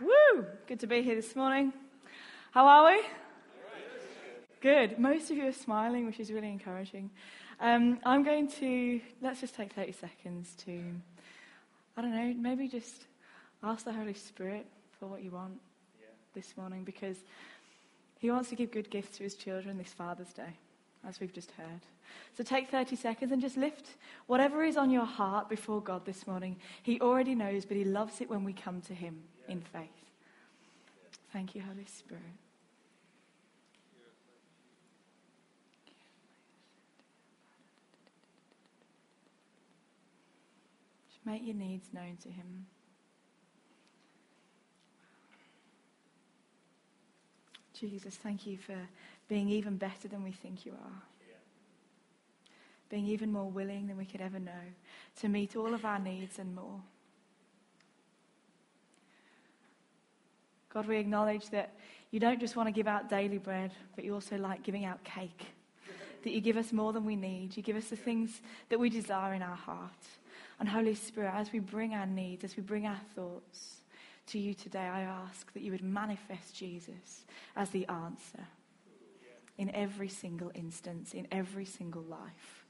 Woo! Good to be here this morning. How are we? Good. Most of you are smiling, which is really encouraging. Um, I'm going to, let's just take 30 seconds to, I don't know, maybe just ask the Holy Spirit for what you want this morning because He wants to give good gifts to His children this Father's Day, as we've just heard. So take 30 seconds and just lift whatever is on your heart before God this morning. He already knows, but He loves it when we come to Him in faith. Thank you, Holy Spirit. Make your needs known to Him. Jesus, thank you for being even better than we think you are being even more willing than we could ever know to meet all of our needs and more. God, we acknowledge that you don't just want to give out daily bread, but you also like giving out cake. That you give us more than we need. You give us the things that we desire in our heart. And Holy Spirit, as we bring our needs, as we bring our thoughts to you today, I ask that you would manifest Jesus as the answer in every single instance, in every single life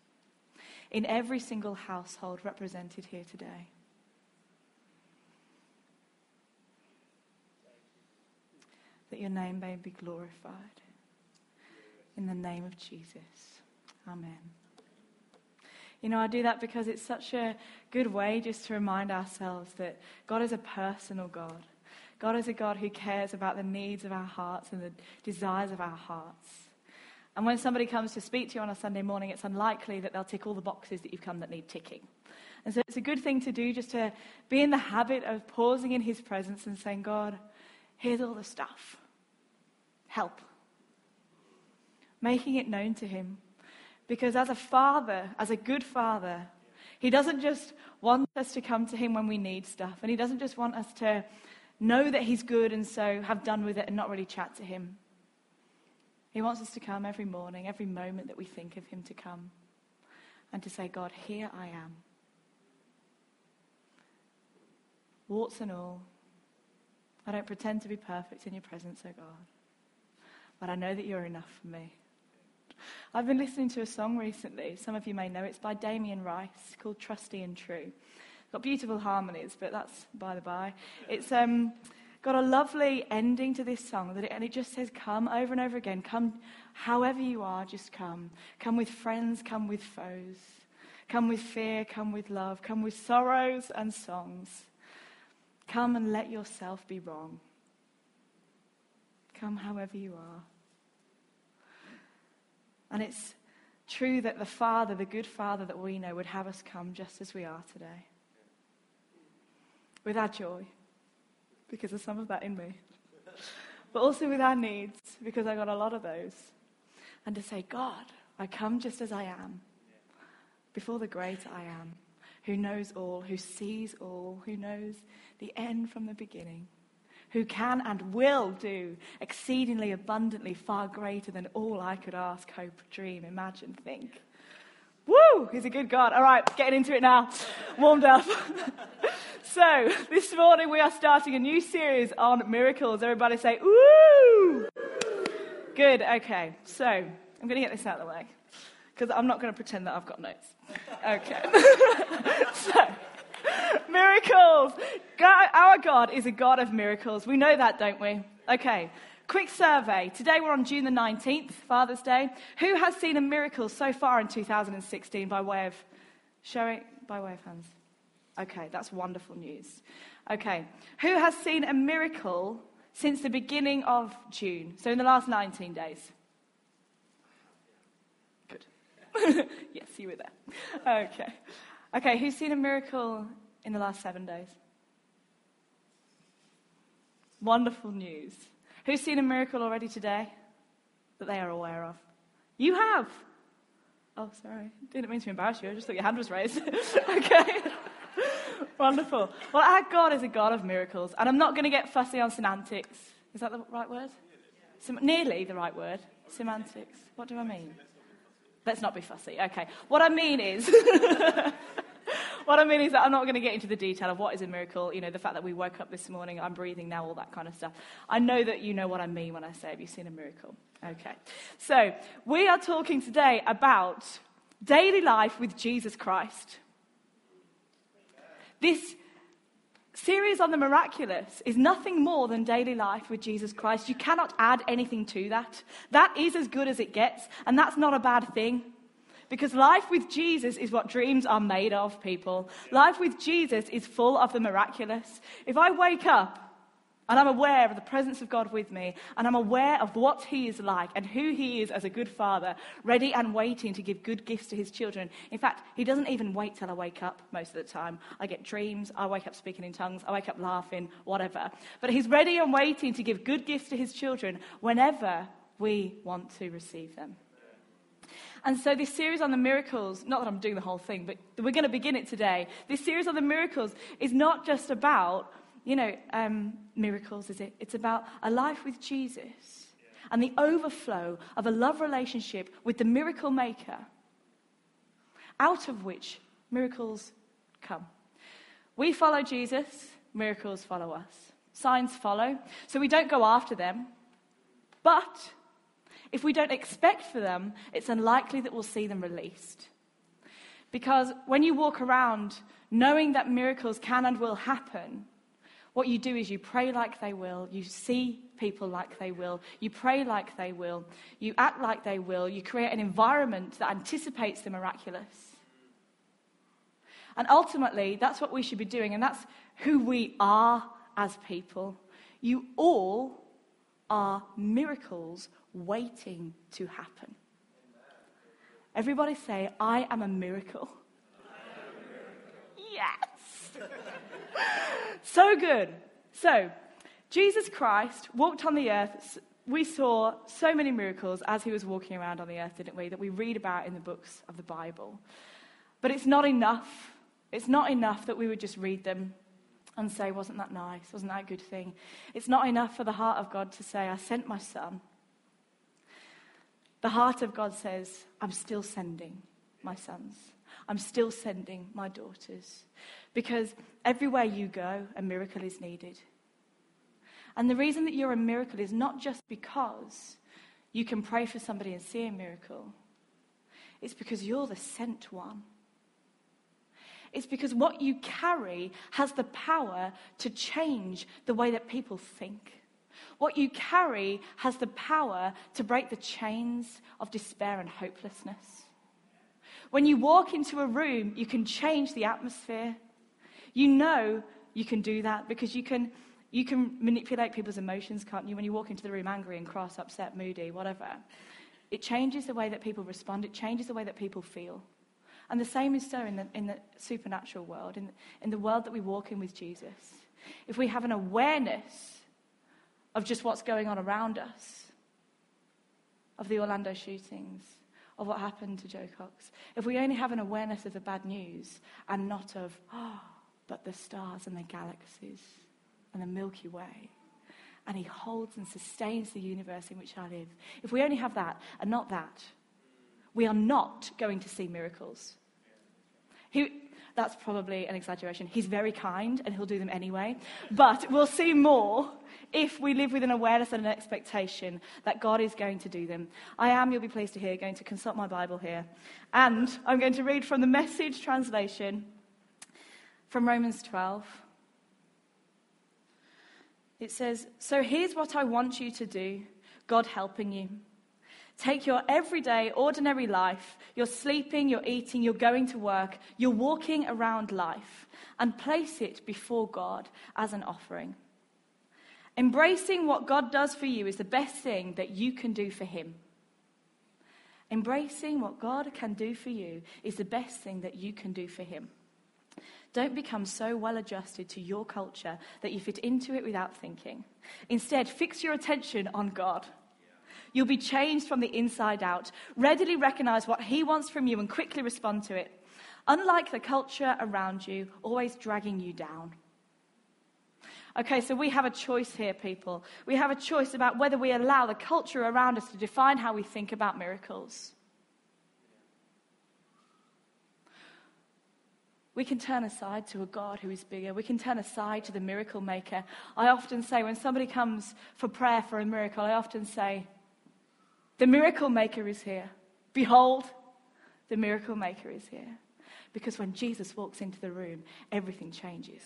in every single household represented here today. That your name may be glorified. In the name of Jesus. Amen. You know, I do that because it's such a good way just to remind ourselves that God is a personal God. God is a God who cares about the needs of our hearts and the desires of our hearts. And when somebody comes to speak to you on a Sunday morning, it's unlikely that they'll tick all the boxes that you've come that need ticking. And so it's a good thing to do just to be in the habit of pausing in His presence and saying, God, here's all the stuff. Help. Making it known to Him. Because as a father, as a good father, He doesn't just want us to come to Him when we need stuff. And He doesn't just want us to know that He's good and so have done with it and not really chat to Him. He wants us to come every morning, every moment that we think of Him to come and to say, God, here I am. Warts and all. I don't pretend to be perfect in your presence, oh God. But I know that you're enough for me. I've been listening to a song recently. Some of you may know it's by Damien Rice called Trusty and True. It's got beautiful harmonies, but that's by the by. It's um, got a lovely ending to this song, that it, and it just says, Come over and over again. Come however you are, just come. Come with friends, come with foes. Come with fear, come with love. Come with sorrows and songs. Come and let yourself be wrong. Come however you are. And it's true that the Father, the good Father that we know, would have us come just as we are today. With our joy because there's some of that in me. But also with our needs, because I got a lot of those. And to say, God, I come just as I am, before the great I am, who knows all, who sees all, who knows the end from the beginning, who can and will do exceedingly abundantly far greater than all I could ask, hope, dream, imagine, think. Woo! He's a good God. All right, getting into it now. Warmed up. so, this morning we are starting a new series on miracles. Everybody say, Ooh! Good, okay. So, I'm going to get this out of the way because I'm not going to pretend that I've got notes. Okay. so, miracles. God, our God is a God of miracles. We know that, don't we? Okay. Quick survey. Today we're on June the 19th, Father's Day. Who has seen a miracle so far in 2016 by way of showing, by way of hands? Okay, that's wonderful news. Okay, who has seen a miracle since the beginning of June? So in the last 19 days? Good. yes, you were there. Okay. Okay, who's seen a miracle in the last seven days? Wonderful news. Who's seen a miracle already today that they are aware of? You have. Oh, sorry. Didn't mean to embarrass you. I just thought your hand was raised. okay. Wonderful. Well, our God is a God of miracles. And I'm not going to get fussy on semantics. Is that the right word? Sem- nearly the right word. Semantics. What do I mean? Let's not be fussy. Okay. What I mean is, what I mean is that I'm not going to get into the detail of what is a miracle. You know, the fact that we woke up this morning, I'm breathing now, all that kind of stuff. I know that you know what I mean when I say, Have you seen a miracle? Okay. So, we are talking today about daily life with Jesus Christ. This series on the miraculous is nothing more than daily life with Jesus Christ. You cannot add anything to that. That is as good as it gets, and that's not a bad thing. Because life with Jesus is what dreams are made of, people. Life with Jesus is full of the miraculous. If I wake up and I'm aware of the presence of God with me, and I'm aware of what He is like and who He is as a good father, ready and waiting to give good gifts to His children. In fact, He doesn't even wait till I wake up most of the time. I get dreams, I wake up speaking in tongues, I wake up laughing, whatever. But He's ready and waiting to give good gifts to His children whenever we want to receive them. And so, this series on the miracles, not that I'm doing the whole thing, but we're going to begin it today. This series on the miracles is not just about you know, um, miracles, is it? It's about a life with Jesus and the overflow of a love relationship with the miracle maker, out of which miracles come. We follow Jesus, miracles follow us. Signs follow. So we don't go after them. But if we don't expect for them, it's unlikely that we'll see them released. Because when you walk around knowing that miracles can and will happen, what you do is you pray like they will, you see people like they will, you pray like they will, you act like they will, you create an environment that anticipates the miraculous. And ultimately, that's what we should be doing, and that's who we are as people. You all are miracles waiting to happen. Everybody say, I am a miracle. Am a miracle. Yes! so good. So, Jesus Christ walked on the earth. We saw so many miracles as he was walking around on the earth, didn't we, that we read about in the books of the Bible. But it's not enough. It's not enough that we would just read them and say, Wasn't that nice? Wasn't that a good thing? It's not enough for the heart of God to say, I sent my son. The heart of God says, I'm still sending my sons. I'm still sending my daughters. Because everywhere you go, a miracle is needed. And the reason that you're a miracle is not just because you can pray for somebody and see a miracle, it's because you're the sent one. It's because what you carry has the power to change the way that people think. What you carry has the power to break the chains of despair and hopelessness. When you walk into a room, you can change the atmosphere. You know you can do that because you can, you can manipulate people's emotions, can't you? When you walk into the room angry and cross, upset, moody, whatever. It changes the way that people respond, it changes the way that people feel. And the same is so in the, in the supernatural world, in, in the world that we walk in with Jesus. If we have an awareness of just what's going on around us, of the Orlando shootings, of what happened to Jo Cox, if we only have an awareness of the bad news and not of, oh, but the stars and the galaxies and the Milky Way. And He holds and sustains the universe in which I live. If we only have that and not that, we are not going to see miracles. He, that's probably an exaggeration. He's very kind and he'll do them anyway. But we'll see more if we live with an awareness and an expectation that God is going to do them. I am, you'll be pleased to hear, going to consult my Bible here. And I'm going to read from the message translation from Romans 12. It says, So here's what I want you to do, God helping you. Take your everyday, ordinary life, you're sleeping, you're eating, you're going to work, you're walking around life, and place it before God as an offering. Embracing what God does for you is the best thing that you can do for Him. Embracing what God can do for you is the best thing that you can do for Him. Don't become so well adjusted to your culture that you fit into it without thinking. Instead, fix your attention on God. You'll be changed from the inside out. Readily recognize what He wants from you and quickly respond to it. Unlike the culture around you, always dragging you down. Okay, so we have a choice here, people. We have a choice about whether we allow the culture around us to define how we think about miracles. we can turn aside to a God who is bigger. We can turn aside to the miracle maker. I often say, when somebody comes for prayer for a miracle, I often say, The miracle maker is here. Behold, the miracle maker is here. Because when Jesus walks into the room, everything changes.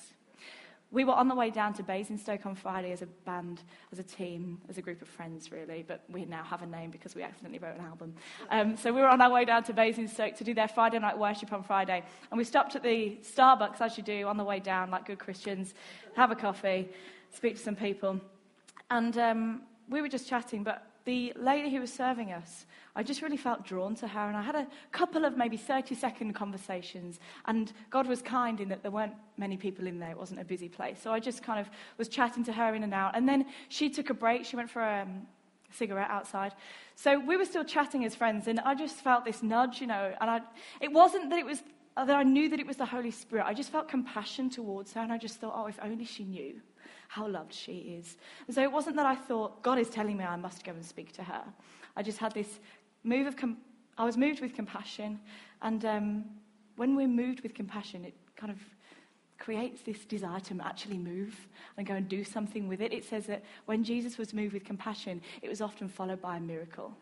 We were on the way down to Basingstoke on Friday as a band, as a team, as a group of friends, really, but we now have a name because we accidentally wrote an album. Um, so we were on our way down to Basingstoke to do their Friday night worship on Friday. And we stopped at the Starbucks, as you do, on the way down, like good Christians, have a coffee, speak to some people. And um, we were just chatting, but the lady who was serving us, I just really felt drawn to her. And I had a couple of maybe 30 second conversations. And God was kind in that there weren't many people in there. It wasn't a busy place. So I just kind of was chatting to her in and out. And then she took a break. She went for um, a cigarette outside. So we were still chatting as friends. And I just felt this nudge, you know. And I, it wasn't that it was that I knew that it was the Holy Spirit. I just felt compassion towards her. And I just thought, oh, if only she knew how loved she is. And so it wasn't that I thought, God is telling me I must go and speak to her. I just had this move of, com- I was moved with compassion. And um, when we're moved with compassion, it kind of creates this desire to actually move and go and do something with it. It says that when Jesus was moved with compassion, it was often followed by a miracle.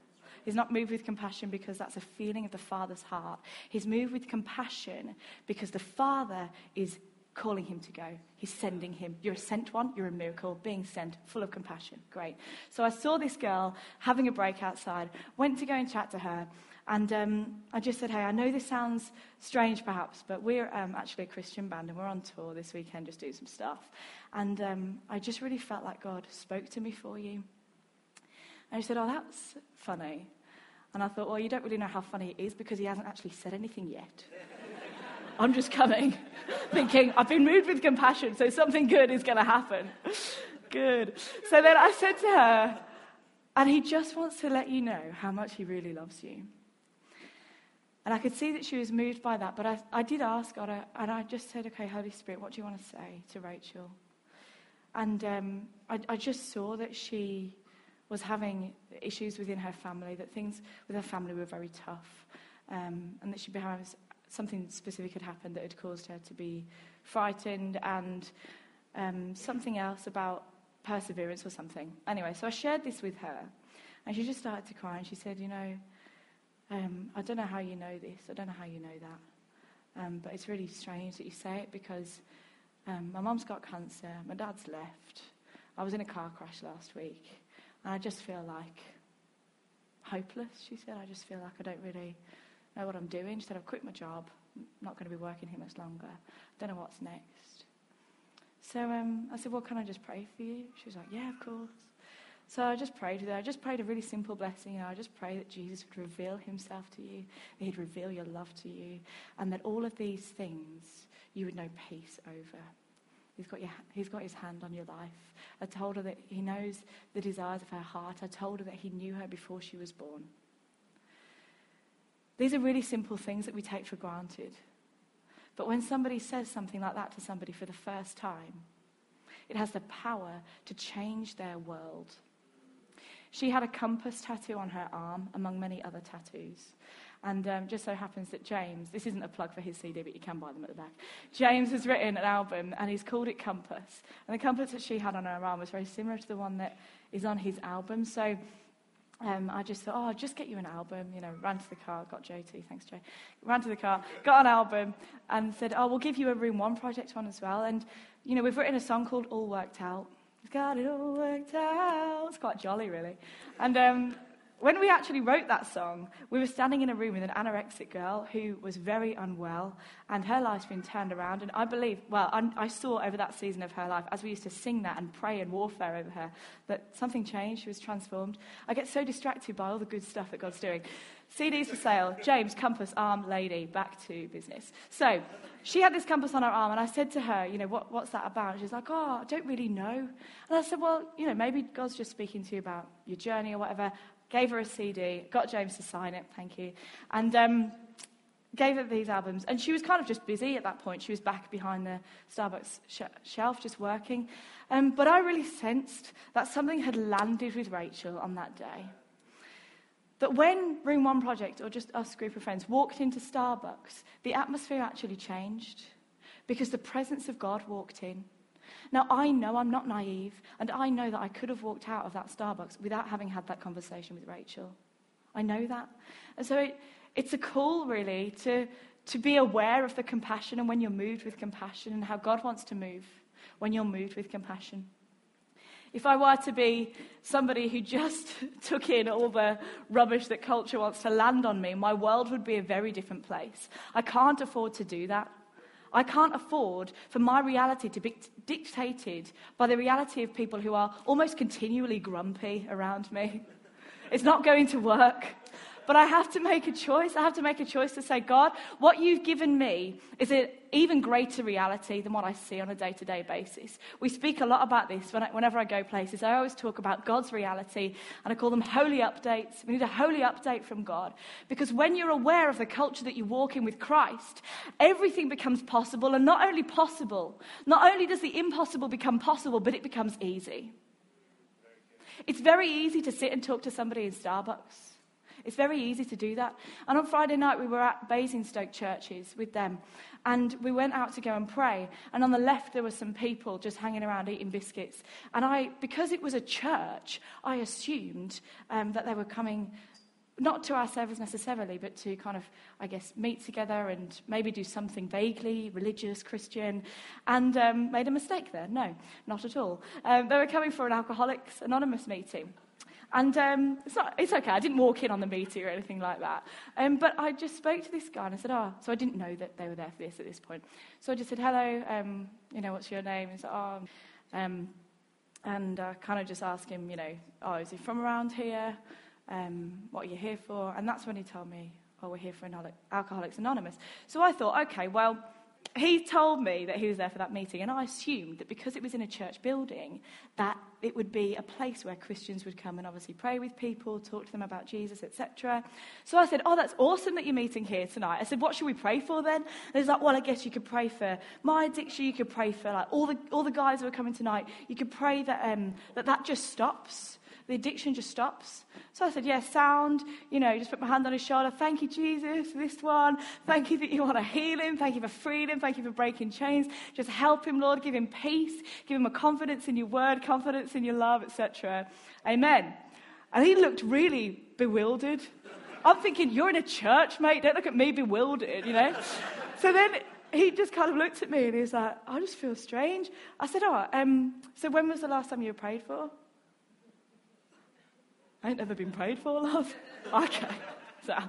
He's not moved with compassion because that's a feeling of the Father's heart. He's moved with compassion because the Father is calling him to go. He's sending him. You're a sent one, you're a miracle, being sent, full of compassion. Great. So I saw this girl having a break outside, went to go and chat to her, and um, I just said, Hey, I know this sounds strange perhaps, but we're um, actually a Christian band and we're on tour this weekend just doing some stuff. And um, I just really felt like God spoke to me for you. And he said, Oh, that's funny. And I thought, Well, you don't really know how funny it is because he hasn't actually said anything yet. I'm just coming, thinking, I've been moved with compassion, so something good is going to happen. Good. So then I said to her, and he just wants to let you know how much he really loves you. And I could see that she was moved by that, but I, I did ask God, and I just said, okay, Holy Spirit, what do you want to say to Rachel? And um, I, I just saw that she was having issues within her family, that things with her family were very tough, um, and that she was something specific had happened that had caused her to be frightened and um, something else about perseverance or something. Anyway, so I shared this with her, and she just started to cry, and she said, You know, um, I don't know how you know this, I don't know how you know that, um, but it's really strange that you say it because um, my mum's got cancer, my dad's left, I was in a car crash last week, and I just feel like hopeless, she said. I just feel like I don't really know what I'm doing. She said, I've quit my job. I'm not going to be working here much longer. I don't know what's next. So um, I said, Well, can I just pray for you? She was like, Yeah, of course. So I just prayed with her. I just prayed a really simple blessing. You know, I just pray that Jesus would reveal himself to you, that he'd reveal your love to you, and that all of these things you would know peace over. He's got, your, he's got his hand on your life. I told her that he knows the desires of her heart. I told her that he knew her before she was born. These are really simple things that we take for granted. But when somebody says something like that to somebody for the first time, it has the power to change their world. She had a compass tattoo on her arm, among many other tattoos. And um, just so happens that James, this isn't a plug for his CD, but you can buy them at the back. James has written an album and he's called it Compass. And the compass that she had on her arm was very similar to the one that is on his album. So um, I just thought, oh, I'll just get you an album. You know, ran to the car, got JT, thanks, Jay. Ran to the car, got an album, and said, oh, we'll give you a Room One project one as well. And, you know, we've written a song called All Worked Out. We've got it all worked out. It's quite jolly, really. And um, when we actually wrote that song, we were standing in a room with an anorexic girl who was very unwell, and her life's been turned around. And I believe, well, I, I, saw over that season of her life, as we used to sing that and pray and warfare over her, that something changed. She was transformed. I get so distracted by all the good stuff that God's doing. CDs for sale. James, compass, arm, lady, back to business. So she had this compass on her arm, and I said to her, you know, what, what's that about? She's like, oh, I don't really know. And I said, well, you know, maybe God's just speaking to you about your journey or whatever gave her a CD, got James to sign it, thank you, and um, gave her these albums. And she was kind of just busy at that point. She was back behind the Starbucks sh- shelf just working. Um, but I really sensed that something had landed with Rachel on that day. That when Room One Project, or just us group of friends, walked into Starbucks, the atmosphere actually changed. because the presence of God walked in. Now, I know I'm not naive, and I know that I could have walked out of that Starbucks without having had that conversation with Rachel. I know that. And so it, it's a call, really, to, to be aware of the compassion and when you're moved with compassion and how God wants to move when you're moved with compassion. If I were to be somebody who just took in all the rubbish that culture wants to land on me, my world would be a very different place. I can't afford to do that. I can't afford for my reality to be dictated by the reality of people who are almost continually grumpy around me. It's not going to work. But I have to make a choice. I have to make a choice to say, God, what you've given me is an even greater reality than what I see on a day to day basis. We speak a lot about this whenever I go places. I always talk about God's reality, and I call them holy updates. We need a holy update from God. Because when you're aware of the culture that you walk in with Christ, everything becomes possible. And not only possible, not only does the impossible become possible, but it becomes easy. It's very easy to sit and talk to somebody in Starbucks. It's very easy to do that. And on Friday night, we were at Basingstoke churches with them. And we went out to go and pray. And on the left, there were some people just hanging around eating biscuits. And I, because it was a church, I assumed um, that they were coming not to our service necessarily, but to kind of, I guess, meet together and maybe do something vaguely religious, Christian, and um, made a mistake there. No, not at all. Um, they were coming for an Alcoholics Anonymous meeting. And um, it's, not, it's okay, I didn't walk in on the meeting or anything like that. Um, but I just spoke to this guy and I said, oh, so I didn't know that they were there for this at this point. So I just said, hello, um, you know, what's your name? He said, oh, um, and I kind of just asked him, you know, oh, is he from around here? Um, what are you here for? And that's when he told me, oh, we're here for Alcoholics Anonymous. So I thought, okay, well, he told me that he was there for that meeting, and I assumed that because it was in a church building, that it would be a place where Christians would come and obviously pray with people, talk to them about Jesus, etc. So I said, "Oh, that's awesome that you're meeting here tonight." I said, "What should we pray for then?" And he's like, "Well, I guess you could pray for my addiction. You could pray for like all the all the guys who are coming tonight. You could pray that um, that that just stops." The addiction just stops. So I said, Yeah, sound. You know, just put my hand on his shoulder. Thank you, Jesus, this one. Thank you that you want to heal him. Thank you for freedom. Thank you for breaking chains. Just help him, Lord. Give him peace. Give him a confidence in your word, confidence in your love, etc. Amen. And he looked really bewildered. I'm thinking, You're in a church, mate. Don't look at me bewildered, you know? so then he just kind of looked at me and he's like, I just feel strange. I said, Oh, um, so when was the last time you were prayed for? I ain't never been prayed for, love. Okay. Sad.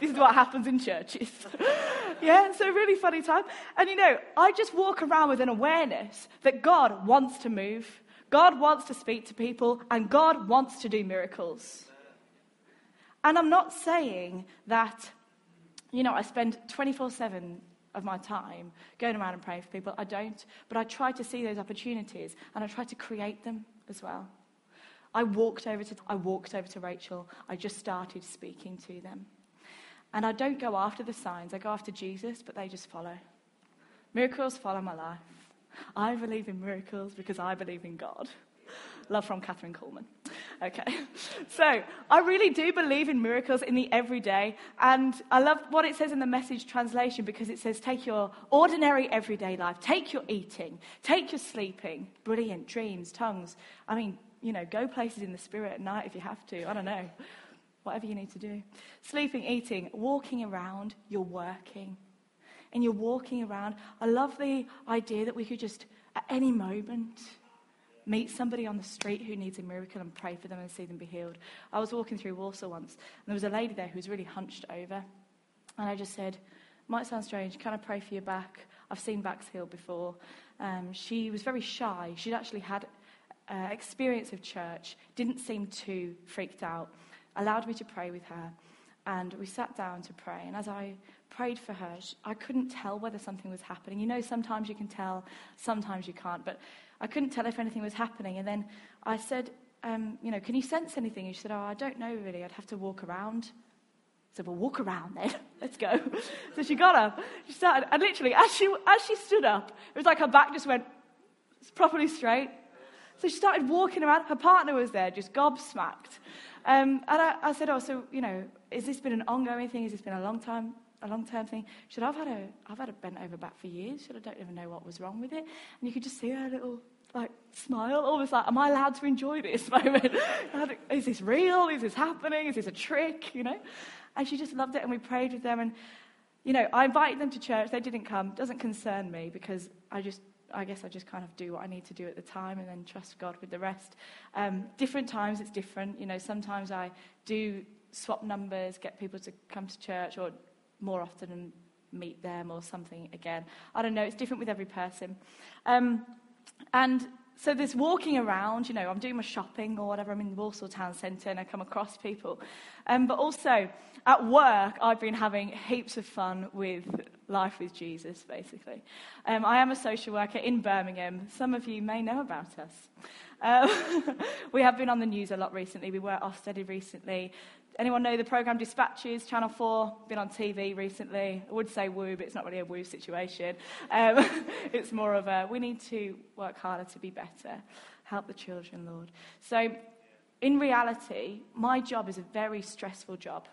This is what happens in churches. yeah, so really funny time. And you know, I just walk around with an awareness that God wants to move, God wants to speak to people, and God wants to do miracles. And I'm not saying that, you know, I spend 24 7 of my time going around and praying for people. I don't. But I try to see those opportunities and I try to create them as well. I walked over to, I walked over to Rachel. I just started speaking to them. And I don't go after the signs, I go after Jesus, but they just follow. Miracles follow my life. I believe in miracles because I believe in God. Love from Kathryn Kuhlman. Okay. So I really do believe in miracles in the everyday. And I love what it says in the message translation because it says, take your ordinary everyday life, take your eating, take your sleeping, brilliant dreams, tongues. I mean, you know, go places in the spirit at night if you have to. I don't know. Whatever you need to do. Sleeping, eating, walking around, you're working. And you're walking around. I love the idea that we could just, at any moment, meet somebody on the street who needs a miracle and pray for them and see them be healed. I was walking through Walsall once, and there was a lady there who was really hunched over. And I just said, might sound strange, can I pray for your back? I've seen backs healed before. Um, she was very shy. She'd actually had uh, experience of church, didn't seem too freaked out, allowed me to pray with her. And we sat down to pray. And as I prayed for her, I couldn't tell whether something was happening. You know, sometimes you can tell, sometimes you can't. But I couldn't tell if anything was happening. And then I said, um, you know, can you sense anything? And she said, oh, I don't know really. I'd have to walk around. I said, well, walk around then. Let's go. so she got up. She started, and literally, as she, as she stood up, it was like her back just went properly straight. So she started walking around. Her partner was there, just gobsmacked. Um, and I, I, said, Oh, so, you know, has this been an ongoing thing? Has this been a long time? a long term thing. Said, I've had a, I've had a bent over back for years. Said, I don't even know what was wrong with it. And you could just see her little like smile, almost like, am I allowed to enjoy this moment? Is this real? Is this happening? Is this a trick? You know? And she just loved it, and we prayed with them. And, you know, I invited them to church. They didn't come. Doesn't concern me because I just, I guess I just kind of do what I need to do at the time and then trust God with the rest. Um, different times it's different. You know, sometimes I do swap numbers, get people to come to church, or more often meet them or something again. I don't know. It's different with every person. Um, and so there's walking around, you know, I'm doing my shopping or whatever, I'm in the Walsall Town Centre and I come across people. Um, but also at work, I've been having heaps of fun with life with Jesus, basically. Um, I am a social worker in Birmingham. Some of you may know about us. Um, we have been on the news a lot recently. We were Ofsted recently. Anyone know the program Dispatches, Channel 4? Been on TV recently. I would say woo, but it's not really a woo situation. Um, it's more of a we need to work harder to be better. Help the children, Lord. So, in reality, my job is a very stressful job.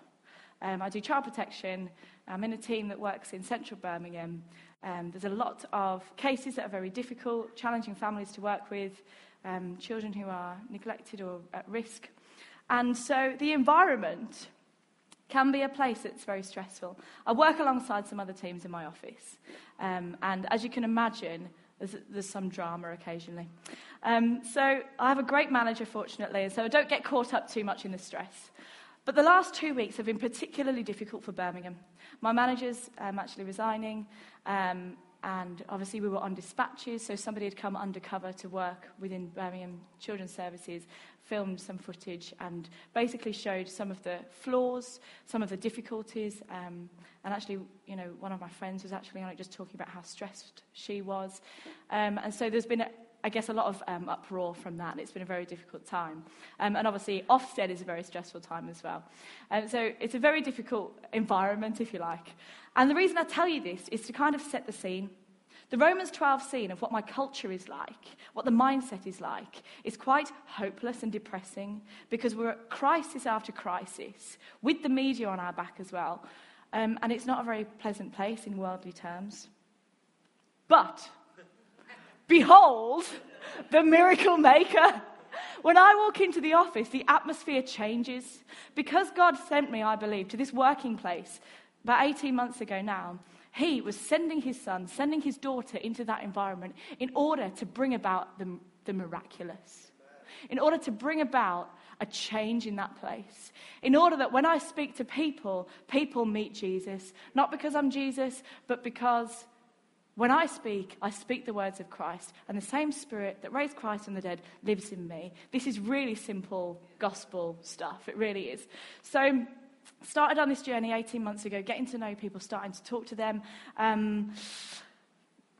Um, I do child protection. I'm in a team that works in central Birmingham. Um, there's a lot of cases that are very difficult, challenging families to work with, um, children who are neglected or at risk. And so the environment can be a place that's very stressful. I work alongside some other teams in my office. Um, and as you can imagine, there's, there's some drama occasionally. Um, so I have a great manager, fortunately, and so I don't get caught up too much in the stress. But the last two weeks have been particularly difficult for Birmingham. My manager's um, actually resigning, um, and obviously we were on dispatches, so somebody had come undercover to work within Birmingham Children's Services filmed some footage and basically showed some of the flaws, some of the difficulties. Um, and actually, you know, one of my friends was actually on it just talking about how stressed she was. Um, and so there's been, a, I guess, a lot of um, uproar from that. It's been a very difficult time. Um, and obviously, Ofsted is a very stressful time as well. Um, so it's a very difficult environment, if you like. And the reason I tell you this is to kind of set the scene. The Romans 12 scene of what my culture is like, what the mindset is like, is quite hopeless and depressing because we're at crisis after crisis, with the media on our back as well. Um, and it's not a very pleasant place in worldly terms. But, behold, the miracle maker. When I walk into the office, the atmosphere changes. Because God sent me, I believe, to this working place about 18 months ago now, he was sending his son, sending his daughter into that environment in order to bring about the, the miraculous, in order to bring about a change in that place. In order that when I speak to people, people meet Jesus, not because I'm Jesus, but because when I speak, I speak the words of Christ, and the same Spirit that raised Christ from the dead lives in me. This is really simple gospel stuff. It really is. So, started on this journey 18 months ago, getting to know people, starting to talk to them. Um,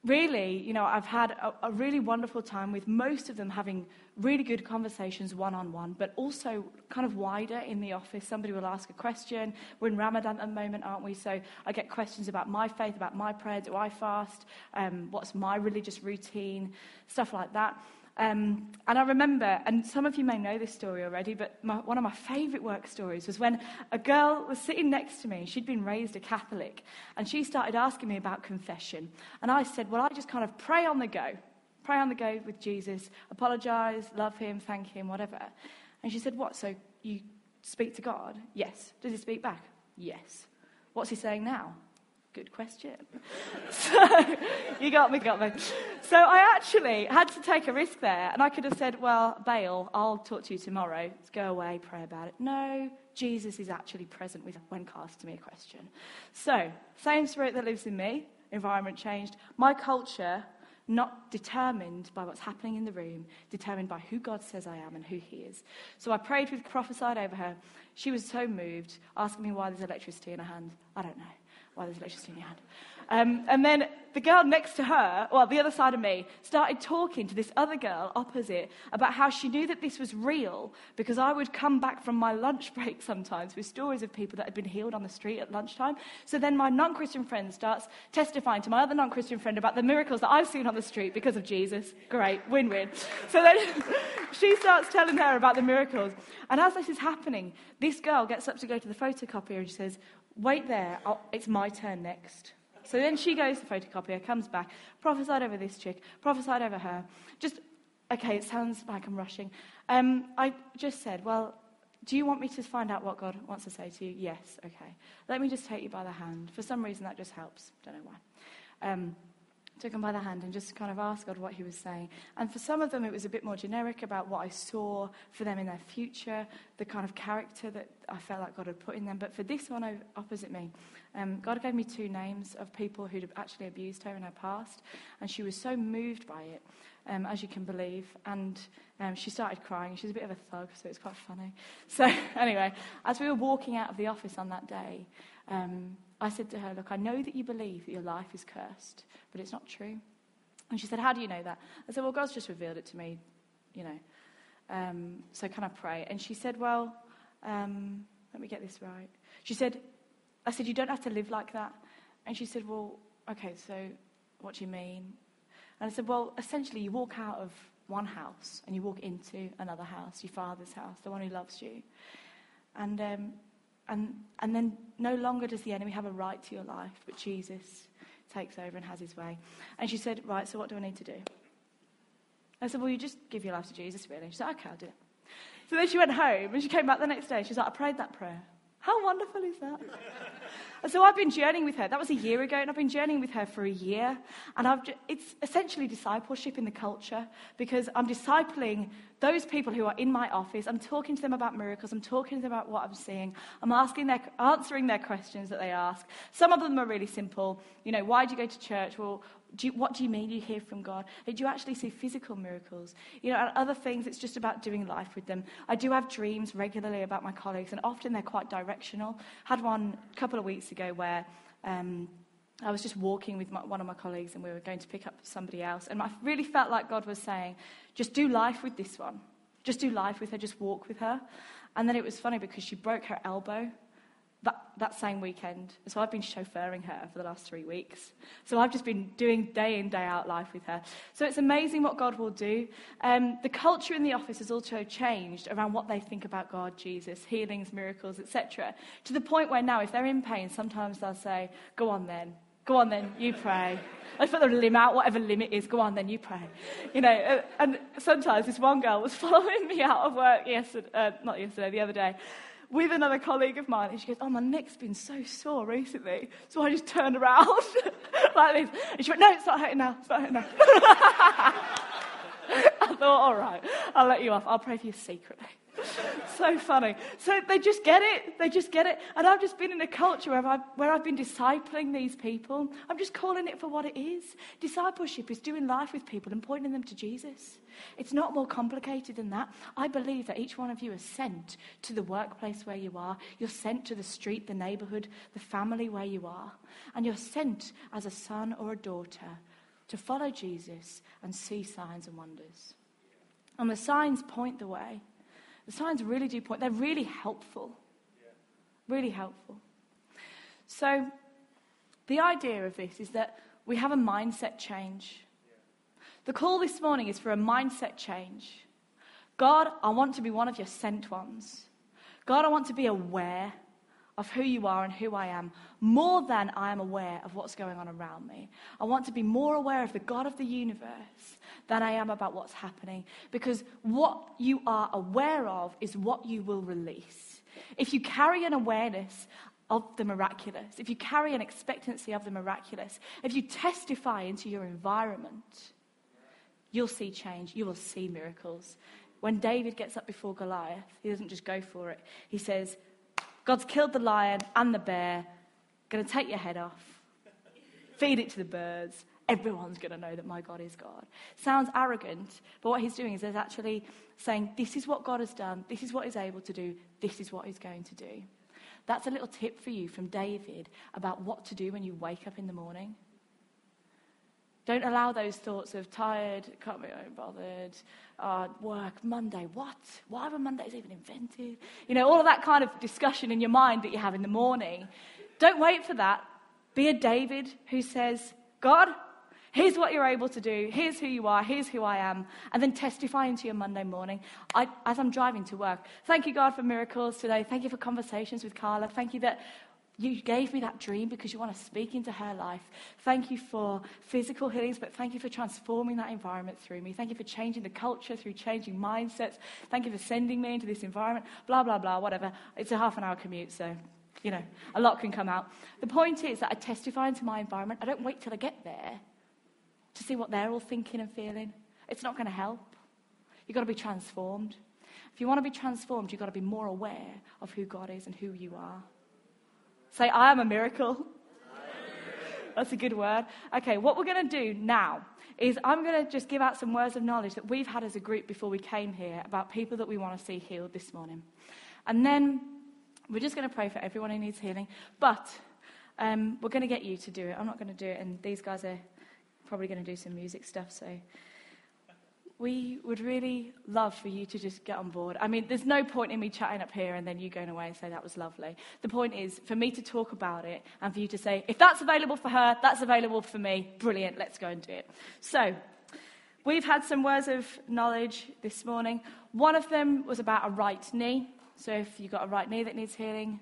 really, you know, I've had a, a, really wonderful time with most of them having really good conversations one on one, but also kind of wider in the office. Somebody will ask a question. We're in Ramadan at the moment, aren't we? So I get questions about my faith, about my prayer. Do I fast? Um, what's my religious routine? Stuff like that. Um, and I remember, and some of you may know this story already, but my, one of my favourite work stories was when a girl was sitting next to me. She'd been raised a Catholic, and she started asking me about confession. And I said, Well, I just kind of pray on the go, pray on the go with Jesus, apologise, love him, thank him, whatever. And she said, What? So you speak to God? Yes. Does he speak back? Yes. What's he saying now? Good question. so, you got me, got me. So I actually had to take a risk there, and I could have said, Well, Bail, I'll talk to you tomorrow. Let's go away, pray about it. No, Jesus is actually present with when casting me a question. So, same spirit that lives in me, environment changed. My culture, not determined by what's happening in the room, determined by who God says I am and who He is. So I prayed with, prophesied over her. She was so moved, asking me why there's electricity in her hand. I don't know why there's electricity in your hand. Um, and then the girl next to her, well, the other side of me, started talking to this other girl opposite about how she knew that this was real because I would come back from my lunch break sometimes with stories of people that had been healed on the street at lunchtime. So then my non Christian friend starts testifying to my other non Christian friend about the miracles that I've seen on the street because of Jesus. Great, win win. So then she starts telling her about the miracles. And as this is happening, this girl gets up to go to the photocopier and she says, Wait there. I'll, it's my turn next. So then she goes to photocopier, comes back, prophesied over this chick, prophesied over her. Just, okay, it sounds like I'm rushing. Um, I just said, well, do you want me to find out what God wants to say to you? Yes, okay. Let me just take you by the hand. For some reason, that just helps. Don't know why. Um, took him by the hand and just kind of asked God what he was saying. And for some of them, it was a bit more generic about what I saw for them in their future, the kind of character that I felt like God had put in them. But for this one opposite me, um, God gave me two names of people who'd actually abused her in her past. And she was so moved by it, um, as you can believe. And um, she started crying. She's a bit of a thug, so it's quite funny. So, anyway, as we were walking out of the office on that day, um, I said to her, Look, I know that you believe that your life is cursed, but it's not true. And she said, How do you know that? I said, Well, God's just revealed it to me, you know. Um, so can I pray? And she said, Well, um, let me get this right. She said, I said, You don't have to live like that. And she said, Well, okay, so what do you mean? And I said, Well, essentially, you walk out of one house and you walk into another house, your father's house, the one who loves you. And um, and, and then no longer does the enemy have a right to your life, but Jesus takes over and has his way. And she said, Right, so what do I need to do? I said, Well, you just give your life to Jesus, really. She said, Okay, I'll do it. So then she went home and she came back the next day. She's like, I prayed that prayer. How wonderful is that? And so I've been journeying with her. That was a year ago, and I've been journeying with her for a year. And I've, it's essentially discipleship in the culture because I'm discipling those people who are in my office. I'm talking to them about miracles. I'm talking to them about what I'm seeing. I'm asking their, answering their questions that they ask. Some of them are really simple. You know, why do you go to church? Well, do you, what do you mean you hear from God? Do you actually see physical miracles? You know, and other things, it's just about doing life with them. I do have dreams regularly about my colleagues, and often they're quite directional. Had one a couple of weeks ago where um, I was just walking with my, one of my colleagues, and we were going to pick up somebody else, and I really felt like God was saying, just do life with this one. Just do life with her, just walk with her. And then it was funny because she broke her elbow that, same weekend. So I've been chauffeuring her for the last three weeks. So I've just been doing day in, day out life with her. So it's amazing what God will do. Um, the culture in the office has also changed around what they think about God, Jesus, healings, miracles, etc. To the point where now, if they're in pain, sometimes they'll say, Go on then. Go on then, you pray. Let's put the limit out, whatever limit is. Go on then, you pray. You know, uh, and sometimes this one girl was following me out of work yesterday, uh, not yesterday, the other day with another colleague of mine, and she goes, Oh, my neck's been so sore recently. So I just turned around like this. And she went, No, it's not hurting now. It's not hurting now. I thought, All right, I'll let you off. I'll pray for you secretly. so funny. So they just get it. They just get it. And I've just been in a culture where I've, where I've been discipling these people. I'm just calling it for what it is. Discipleship is doing life with people and pointing them to Jesus. It's not more complicated than that. I believe that each one of you is sent to the workplace where you are. You're sent to the street, the neighborhood, the family where you are. And you're sent as a son or a daughter to follow Jesus and see signs and wonders. And the signs point the way. The signs really do point, they're really helpful. Really helpful. So, the idea of this is that we have a mindset change. The call this morning is for a mindset change. God, I want to be one of your sent ones. God, I want to be aware of who you are and who I am more than I am aware of what's going on around me. I want to be more aware of the God of the universe than I am about what's happening because what you are aware of is what you will release. If you carry an awareness of the miraculous, if you carry an expectancy of the miraculous, if you testify into your environment, you'll see change, you will see miracles. When David gets up before Goliath, he doesn't just go for it. He says, God's killed the lion and the bear. Going to take your head off, feed it to the birds. Everyone's going to know that my God is God. Sounds arrogant, but what he's doing is he's actually saying, This is what God has done. This is what he's able to do. This is what he's going to do. That's a little tip for you from David about what to do when you wake up in the morning. Don't allow those thoughts of tired, can't be bothered, uh, work, Monday, what? Why were Mondays even invented? You know, all of that kind of discussion in your mind that you have in the morning. Don't wait for that. Be a David who says, God, here's what you're able to do. Here's who you are. Here's who I am. And then testify into your Monday morning I, as I'm driving to work. Thank you, God, for miracles today. Thank you for conversations with Carla. Thank you that You gave me that dream because you want to speak into her life. Thank you for physical healings, but thank you for transforming that environment through me. Thank you for changing the culture through changing mindsets. Thank you for sending me into this environment. Blah, blah, blah, whatever. It's a half an hour commute, so, you know, a lot can come out. The point is that I testify into my environment. I don't wait till I get there to see what they're all thinking and feeling. It's not going to help. You've got to be transformed. If you want to be transformed, you've got to be more aware of who God is and who you are. Say, I am a miracle. That's a good word. Okay, what we're going to do now is I'm going to just give out some words of knowledge that we've had as a group before we came here about people that we want to see healed this morning. And then we're just going to pray for everyone who needs healing. But um, we're going to get you to do it. I'm not going to do it, and these guys are probably going to do some music stuff, so we would really love for you to just get on board. I mean, there's no point in me chatting up here and then you going away and say that was lovely. The point is for me to talk about it and for you to say, if that's available for her, that's available for me. Brilliant, let's go and do it. So, we've had some words of knowledge this morning. One of them was about a right knee. So, if you've got a right knee that needs healing,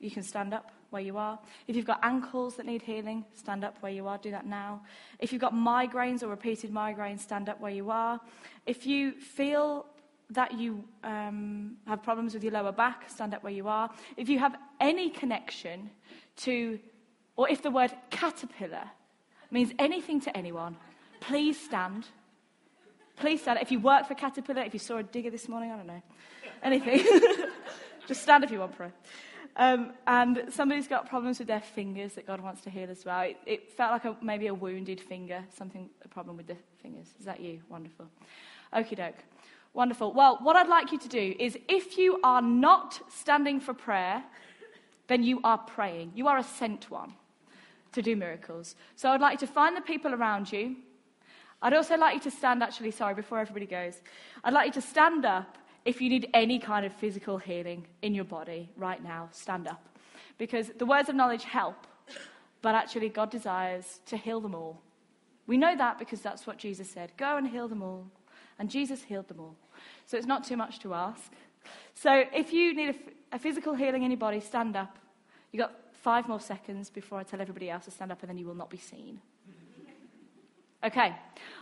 you can stand up where you are. If you've got ankles that need healing, stand up where you are. Do that now. If you've got migraines or repeated migraines, stand up where you are. If you feel that you um, have problems with your lower back, stand up where you are. If you have any connection to, or if the word caterpillar means anything to anyone, please stand. Please stand. If you work for Caterpillar, if you saw a digger this morning, I don't know. Anything. Just stand if you want, pray. Um, and somebody's got problems with their fingers that God wants to heal as well. It, it felt like a, maybe a wounded finger, something, a problem with the fingers. Is that you? Wonderful. Okie doke. Wonderful. Well, what I'd like you to do is if you are not standing for prayer, then you are praying. You are a sent one to do miracles. So I'd like you to find the people around you. I'd also like you to stand, actually, sorry, before everybody goes. I'd like you to stand up if you need any kind of physical healing in your body right now, stand up. Because the words of knowledge help, but actually, God desires to heal them all. We know that because that's what Jesus said go and heal them all. And Jesus healed them all. So it's not too much to ask. So if you need a, a physical healing in your body, stand up. You've got five more seconds before I tell everybody else to stand up, and then you will not be seen. Okay.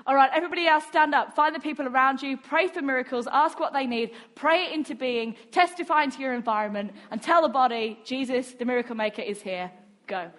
All right, everybody else stand up. Find the people around you. Pray for miracles. Ask what they need. Pray it into being. Testify into your environment. And tell the body, Jesus, the miracle maker, is here. Go.